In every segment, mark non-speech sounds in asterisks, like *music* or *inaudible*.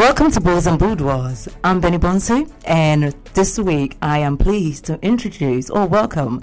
Welcome to Balls and Boudoirs. I'm Benny Bonsu, and this week I am pleased to introduce or welcome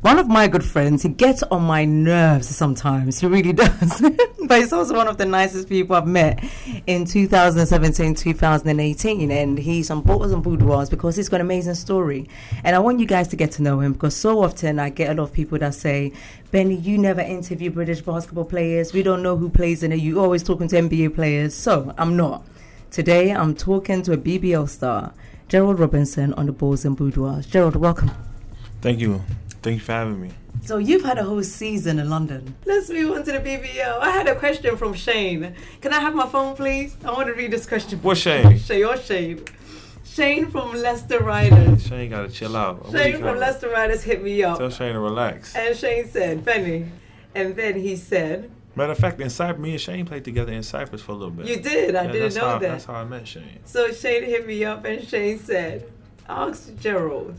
one of my good friends. He gets on my nerves sometimes, he really *laughs* does. but he's also one of the nicest people I've met in 2017 2018. And he's on Balls and Boudoirs because he's got an amazing story. And I want you guys to get to know him because so often I get a lot of people that say, Benny, you never interview British basketball players. We don't know who plays in it. You're always talking to NBA players. So I'm not. Today, I'm talking to a BBL star, Gerald Robinson, on the Balls and Boudoirs. Gerald, welcome. Thank you. Thank you for having me. So you've had a whole season in London. Let's move on to the BBL. I had a question from Shane. Can I have my phone, please? I want to read this question. What Shane? Shane or Shane? Shane from Leicester Riders. Shane gotta chill out. Shane from Leicester Riders hit me up. Tell Shane to relax. And Shane said, Benny. And then he said, Matter of fact, in Cyprus, me and Shane played together in Cyprus for a little bit. You did. I Yeah, didn't know how, that. That's how I met Shane. So Shane hit me up and Shane said, Ask Gerald.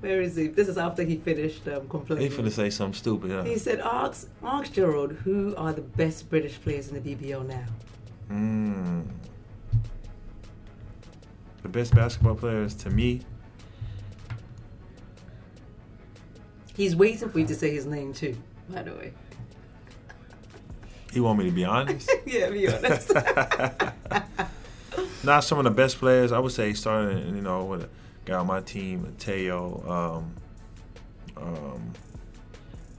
Where is he? This is after he finished um, He complaining. finna say something stupid. Huh? He said, ask, ask Gerald who are the best British players in the BBL now. Mm. The best basketball players to me. He's waiting for you to say his name too, by the way. He want me to be honest. *laughs* yeah, be honest. *laughs* Not some of the best players. I would say starting, you know, with a guy on my team, Teo. Um, um,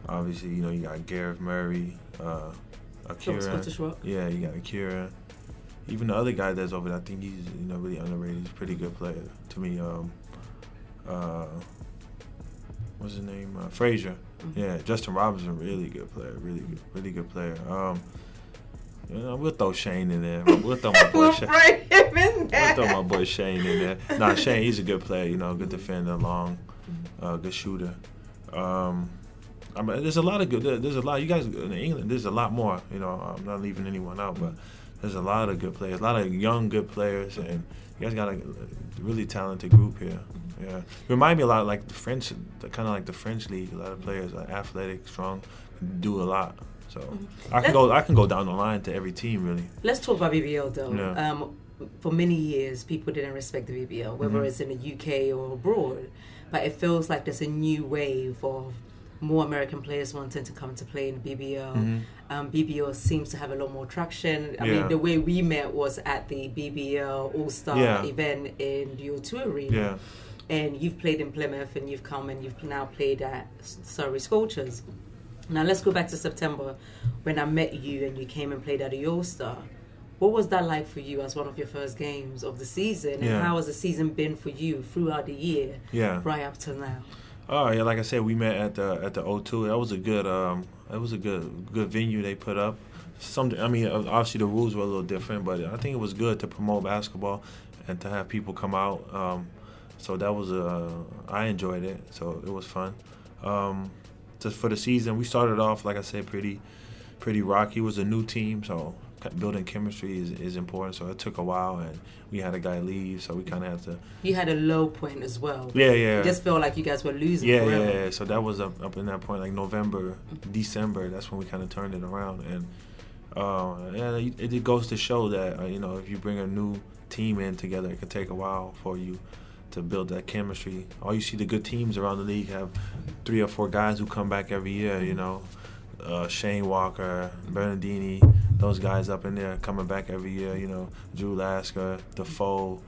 obviously, you know, you got Gareth Murray, uh, Akira. Yeah, you got Akira. Even the other guy that's over there, I think he's you know really underrated. He's a pretty good player to me. Um, uh, what's his name? Uh, Frazier. Mhm. Yeah, Justin Robinson, really good player. Really good, really good player. Um, you know, we'll throw Shane in there. We'll throw my boy We'll Shane. him in We'll there. throw my boy Shane in there. *laughs* Nah, Shane, he's a good player. You know, good defender, long, uh, good shooter. Um, I mean, there's a lot of good. There's a lot. You guys in England, there's a lot more. You know, I'm not leaving anyone out, but there's a lot of good players, a lot of young good players, and you guys got a really talented group here. Yeah, remind me a lot like the French, the, kind of like the French league. A lot of players are athletic, strong, do a lot. So I can go. I can go down the line to every team really. Let's talk about BBL though. Yeah. Um, for many years, people didn't respect the BBL, whether Mhm. it's in the UK or abroad. But it feels like there's a new wave of more American players wanting to come to play in BBL. Mhm. Um, BBL seems to have a lot more traction. I Yeah. mean, the way we met was at the BBL All Star Yeah. event in the O2 Arena. Yeah. And you've played in Plymouth and you've come and you've now played at Surrey Scorchers. Now let's go back to September when I met you and you came and played at the All Star. What was that like for you as one of your first games of the season? And how has the season been for you throughout the year, Yeah. right up to now? Oh yeah, like I said, we met at the at the O2. That was a good um, that was a good good venue they put up. Some, I mean, obviously the rules were a little different, but I think it was good to promote basketball and to have people come out. Um, so that was uh, I enjoyed it. So it was fun. Um, just for the season, we started off like I said, pretty pretty rocky. It was a new team, so building chemistry is, is important. So it took a while, and we had a guy leave, so we kind of had to. You had a low point as well. Yeah, yeah. It just felt like you guys were losing Yeah, forever. yeah, yeah. So that was up, up in that point, like November, December. That's when we kind of turned it around, and uh, yeah, it, it goes to show that uh, you know if you bring a new team in together, it can take a while for you to build that chemistry. All you see the good teams around the league have three or four guys who come back every year. You know, uh, Shane Walker, Bernardini, those guys up in there coming back every year. You know, Drew Lasker, Defoe.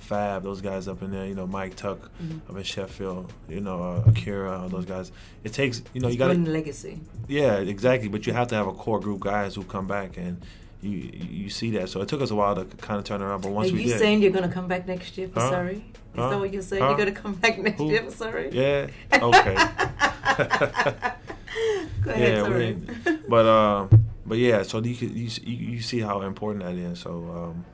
Fab, those guys up in there, you know, Mike Tuck Mhm. up in Sheffield, you know, uh, Akira, all those guys. It takes, you know, you got to, legacy. yeah, exactly. But you have to have a core group guys who come back and you you see that. So it took us a while to kind of turn around, but once Are we you did, saying you're going to come back next year for Huh? Surrey? Is Huh? that what you're saying? Huh? You're going to come back next Who? year for Surrey? yeah, okay. *laughs* *laughs* Go ahead, Yeah, Surrey. we- *laughs* but uh, but yeah, so you, could, you you you see how important that is. So um,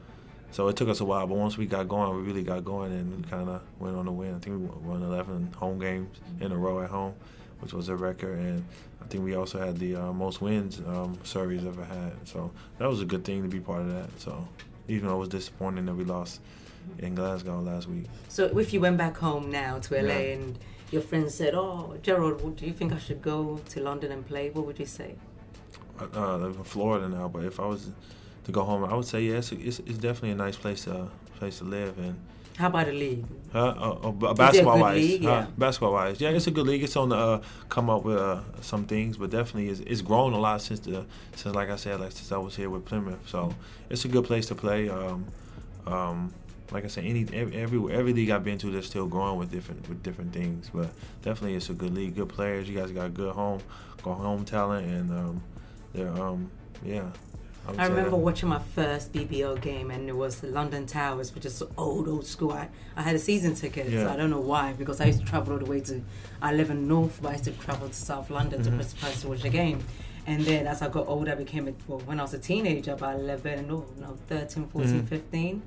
so it took us a while, but once we got going, we really got going, and we kind of went on the win. I think we won 11 home games in a row at home, which was a record, and I think we also had the uh, most wins um, Surrey's ever had. So that was a good thing to be part of that. So even though it was disappointing that we lost in Glasgow last week. So if you went back home now to LA Yeah. and your friend said, "Oh, Gerald, do you think I should go to London and play?" What would you say? uh, I live in Florida now, but if I was to go home, I would say yes, it's, it's definitely a nice place to place to live and. How about the league? Uh, uh, uh, basketball wise, league? huh? Yeah. basketball wise, yeah, it's a good league. It's on the uh, come up with uh, some things, but definitely it's, it's grown a lot since the since like I said, like since I was here with Plymouth. So it's a good place to play. Um, um, like I said, any every, every league I've been to, they're still growing with different with different things. But definitely, it's a good league, good players. You guys got good home, go home talent, and um, they're um, yeah. would I remember that. watching my first BBL game, and it was the London Towers, which is old, old school. I, I had a season ticket, so I don't know why, because I used to travel all the way to. I live in North, but I used to travel to South London Mhm. to Palace to watch the game. And then as I got older, I became a, well, when I was a teenager, about 11, no, no, 13, 14, Mhm. 15.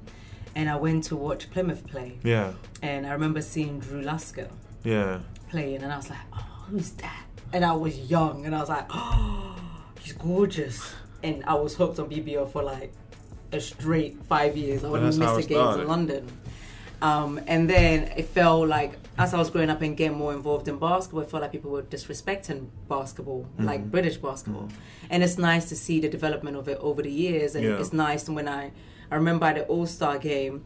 And I went to watch Plymouth play. Yeah, And I remember seeing Drew Lasker yeah, playing, and I was like, oh, who's that? And I was young, and I was like, oh, he's gorgeous. And I was hooked on BBL for like a straight five years. I wouldn't miss a game in. London. Um, and then it felt like, as I was growing up and getting more involved in basketball, it felt like people were disrespecting basketball, like Mhm. British basketball. And it's nice to see the development of it over the years. And Yeah. it's nice when I, I remember at the All Star game,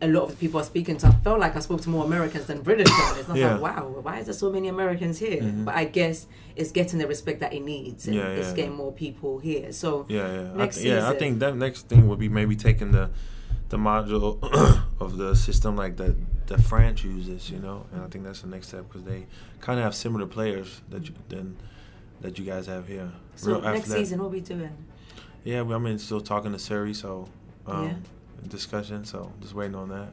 a lot of the people I was speaking to, I felt like I spoke to more Americans than British guys. I was Yeah. like, wow, why is there so many Americans here? Mhm. But I guess it's getting the respect that it needs, and Yeah, it's yeah. getting more people here. So Yeah, yeah. Next I th- yeah, I think that next thing would be maybe taking the the module *coughs* of the system like that the France uses, you know, and I think that's the next step because they kind of have similar players that you, than that you guys have here. So Real next season, what we doing? Yeah, I mean, still talking to Surrey, so um, Yeah. discussion. So just waiting on that.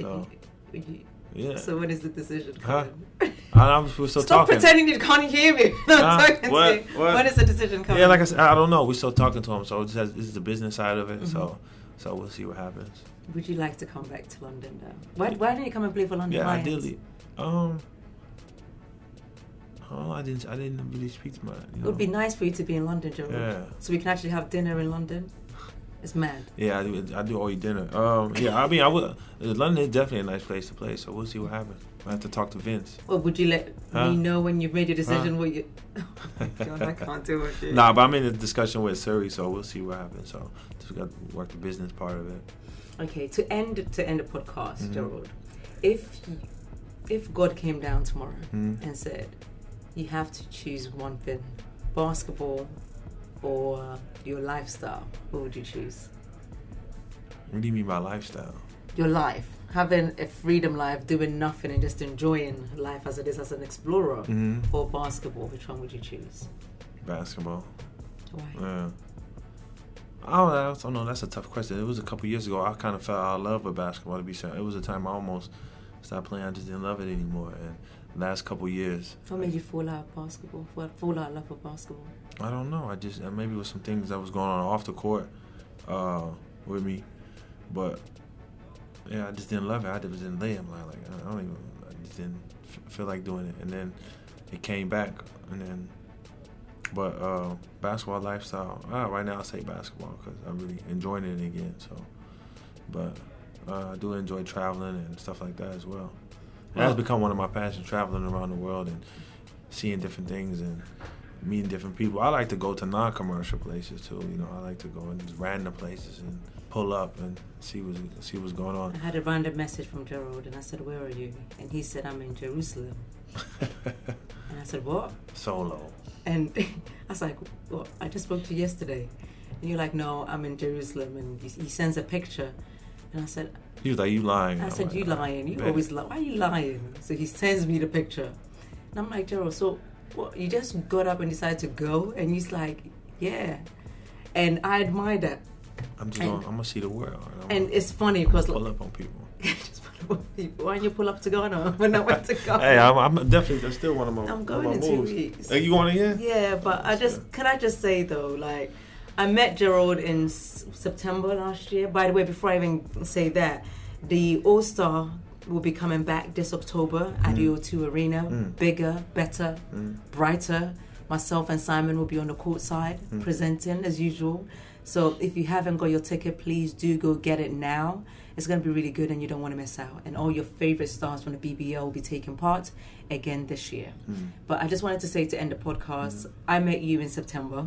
So You- you- yeah, So when is the decision Huh? coming? I, I'm we're still Stop talking. pretending you can't hear me. *laughs* Talking What? to you. What? When is the decision coming? Yeah, like I said, I don't know. We're still talking to him, so this, has, this is the business side of it. Mhm. So so we'll see what happens. Would you like to come back to London though? Why, why didn't you come and play for London Yeah, Lions? ideally. Um, oh, I didn't. I didn't really speak to my. You It would be nice for you to be in London, Gerald. Yeah, So we can actually have dinner in London. It's mad. yeah. I do. I do all eat dinner. Um, yeah. I mean, I would. London is definitely a nice place to play. So we'll see what happens. I have to talk to Vince. Or would you let Huh? me know when you've made your decision? Huh? What you? Oh my God, I can't do it. dude. Nah, but I'm in a discussion with Surrey, so we'll see what happens. So just got to work the business part of it. Okay, to end to end the podcast, Mhm. Gerald. If you, if God came down tomorrow Mhm. and said you have to choose one thing, basketball or your lifestyle, what would you choose? What do you mean by lifestyle? Your life, having a freedom life, doing nothing and just enjoying life as it is as an explorer, hmm or basketball. Which one would you choose? Basketball. Why? Yeah. I don't, I don't know. That's a tough question. It was a couple years ago. I kind of fell out of love with basketball. To be fair, it was a time I almost stopped playing. I just didn't love it anymore. And last couple years, What made you fall out of basketball? Fall fall out of love for basketball? I don't know. I just maybe it was some things that was going on off the court uh, with me, but yeah, I just didn't love it. I just didn't lay him like, like I don't even. I just didn't f- feel like doing it. And then it came back, and then. But uh, basketball lifestyle. Uh, right now, I say basketball because I'm really enjoying it again. So, but uh, I do enjoy traveling and stuff like that as well. It has become one of my passions, traveling around the world and seeing different things and meeting different people. I like to go to non-commercial places too. You know, I like to go in just random places and pull up and see what's see what's going on. I had a random message from Gerald, and I said, "Where are you?" And he said, "I'm in Jerusalem." *laughs* And I said, "What?" Solo. And *laughs* I was like, "Well, I just spoke to you yesterday." And you're like, "No, I'm in Jerusalem." And he he sends a picture, and I said, He was like, "You lying?" "I I'm said, like, you "Nah, lying? You bet." always lie. Why are you lying?" So he sends me the picture, and I'm like, "Gerald, so what? You just got up and decided to go?" And he's like, "Yeah." and I admire that. I'm just And- gonna, I'm gonna see the world. And And gonna it's funny because pull like, up on people. *laughs* up people. Why don't you pull up to Ghana *laughs* when I went to Ghana? Hey, I'm, I'm definitely that's still one of my. I'm going in two moves. weeks. Hey, you going again? Yeah, but I just can I just say though, like I met Gerald in S- September last year. By the way, before I even say that, the All Star will be coming back this October at the Mm. O2 Arena. Mm. Bigger, better, Mm. brighter. Myself and Simon will be on the court side presenting as usual. So if you haven't got your ticket, please do go get it now. It's going to be really good and you don't want to miss out. And all your favorite stars from the BBL will be taking part again this year. But I just wanted to say to end the podcast, I met you in September.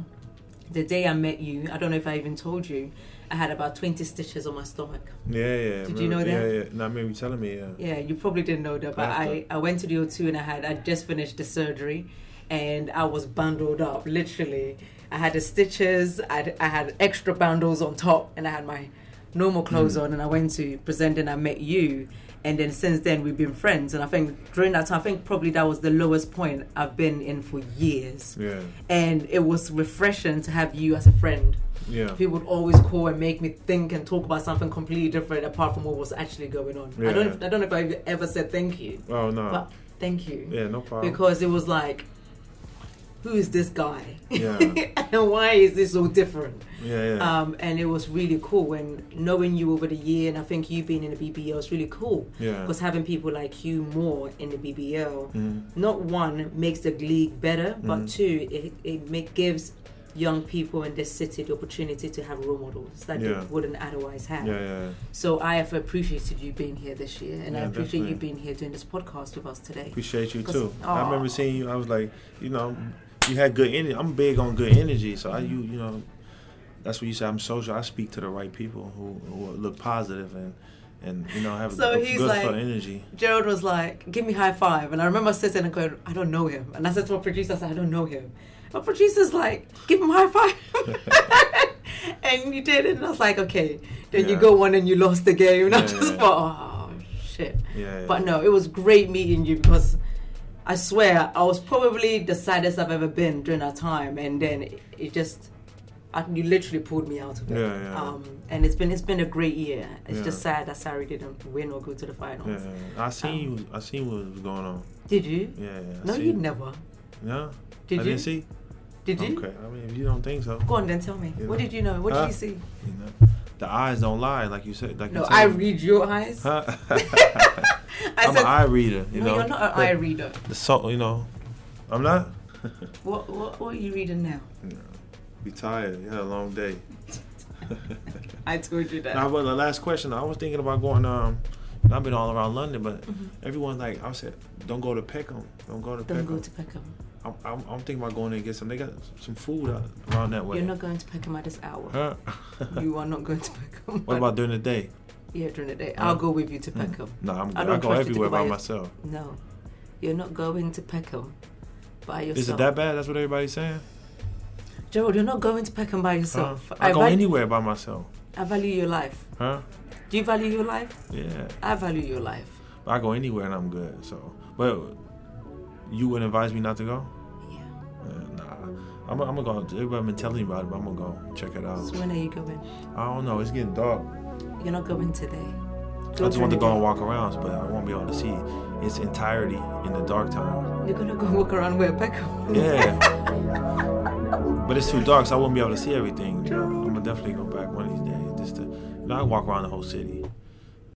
The day I met you, I don't know if I even told you, I had about 20 stitches on my stomach. Yeah, yeah. Did you know that? Yeah, yeah. No, I remember you telling me. Yeah. Yeah, you probably didn't know that, but I, I went to the O2 and I had I just finished the surgery and I was bundled up, literally. I had the stitches, I I had extra bundles on top, and I had my normal clothes Mm. on. And I went to present and I met you. And then since then, we've been friends. And I think during that time, I think probably that was the lowest point I've been in for years. Yeah. and it was refreshing to have you as a friend. Yeah. He would always call and make me think and talk about something completely different apart from what was actually going on. Yeah. I don't. I don't know if I ever said thank you, Oh no. but thank you yeah, no problem. because it was like, who is this guy? Yeah. *laughs* and why is this so different? Yeah, yeah. Um, and it was really cool. And knowing you over the year, and I think you being in the BBL is really cool yeah. because having people like you more in the BBL Mm. not one makes the league better, but Mhm. two, it, it make, gives young people in this city the opportunity to have role models that Yeah. they wouldn't otherwise have. Yeah, yeah. So I have appreciated you being here this year, and I appreciate you being here doing this podcast with us today. Appreciate you too. I remember seeing you. I was like, you know, you had good energy. I'm big on good energy, so I, you, you know, that's what you say. I'm social. I speak to the right people who, who look positive and, and you know, have So a, he's good like- for energy. Gerald was like, "Give me high five. and I remember sitting and going, "I don't know him," and I said to my producer, "I said I don't know him." My producer's like, "Give him high five. *laughs* and you did, and I was like, "Okay." Then you go on and you lost the game, and I Yeah, just yeah. thought, "Oh shit." Yeah, yeah. But no, it was great meeting you because I swear I was probably the saddest I've ever been during that time, and then it, it just. I, you literally pulled me out of it, Yeah, yeah. Um, and it's been it's been a great year. It's Yeah. just sad that Surrey didn't win or go to the finals. yeah. I seen you. I seen what was going on. Did you? Yeah. I No, you never. No, Did I you? didn't see. Did you? Okay, I mean, if you don't think so, Go on, then tell me. You What know. did you know? What Huh? did you see? you know, the eyes don't lie, like you said. Like No, I read your eyes. Huh? *laughs* *laughs* I I'm said, an eye reader. You no, know, you're not an The- eye reader. The soul, you know, I'm not. What, what what are you reading now? No. Be tired. You had a long day. *laughs* I told you that. Now, but the last question, I was thinking about going. Um, I've been all around London, but Mhm. everyone's like, I said, don't go to Peckham. Don't go to Don't Peckham. go to Peckham. I'm, I'm, I'm thinking about going there and get some. They got some food out around that way. You're not going to Peckham at this hour. Huh? you are not going to Peckham. *laughs* what about during the day? Yeah, during the day. Huh? I'll go with you to Mm. Peckham. No, I'm. I I, don't go trust you to everywhere go by by myself. No, you're not going to Peckham by yourself. Is it that bad? That's what everybody's saying. Gerald, you're not going to Peckham by Huh? yourself. I, go value, anywhere by myself. I value your life. Huh? Do you value your life? Yeah. I value your life. I go anywhere and I'm good. So, but you would advise me not to go? Yeah. Uh, nah. I'm, I'm gonna go. Everybody been telling me about it, but I'm gonna go check it out. So when are you going? I don't know. It's getting dark. You're not going today. I Go just want to go the and walk around, but I won't be able to see its entirety in the dark time. You're gonna go walk around where Peckham? Yeah. *laughs* but it's too dark, so I won't be able to see everything. You know? I'm gonna definitely go back one of these days. Just to, you know, I walk around the whole city.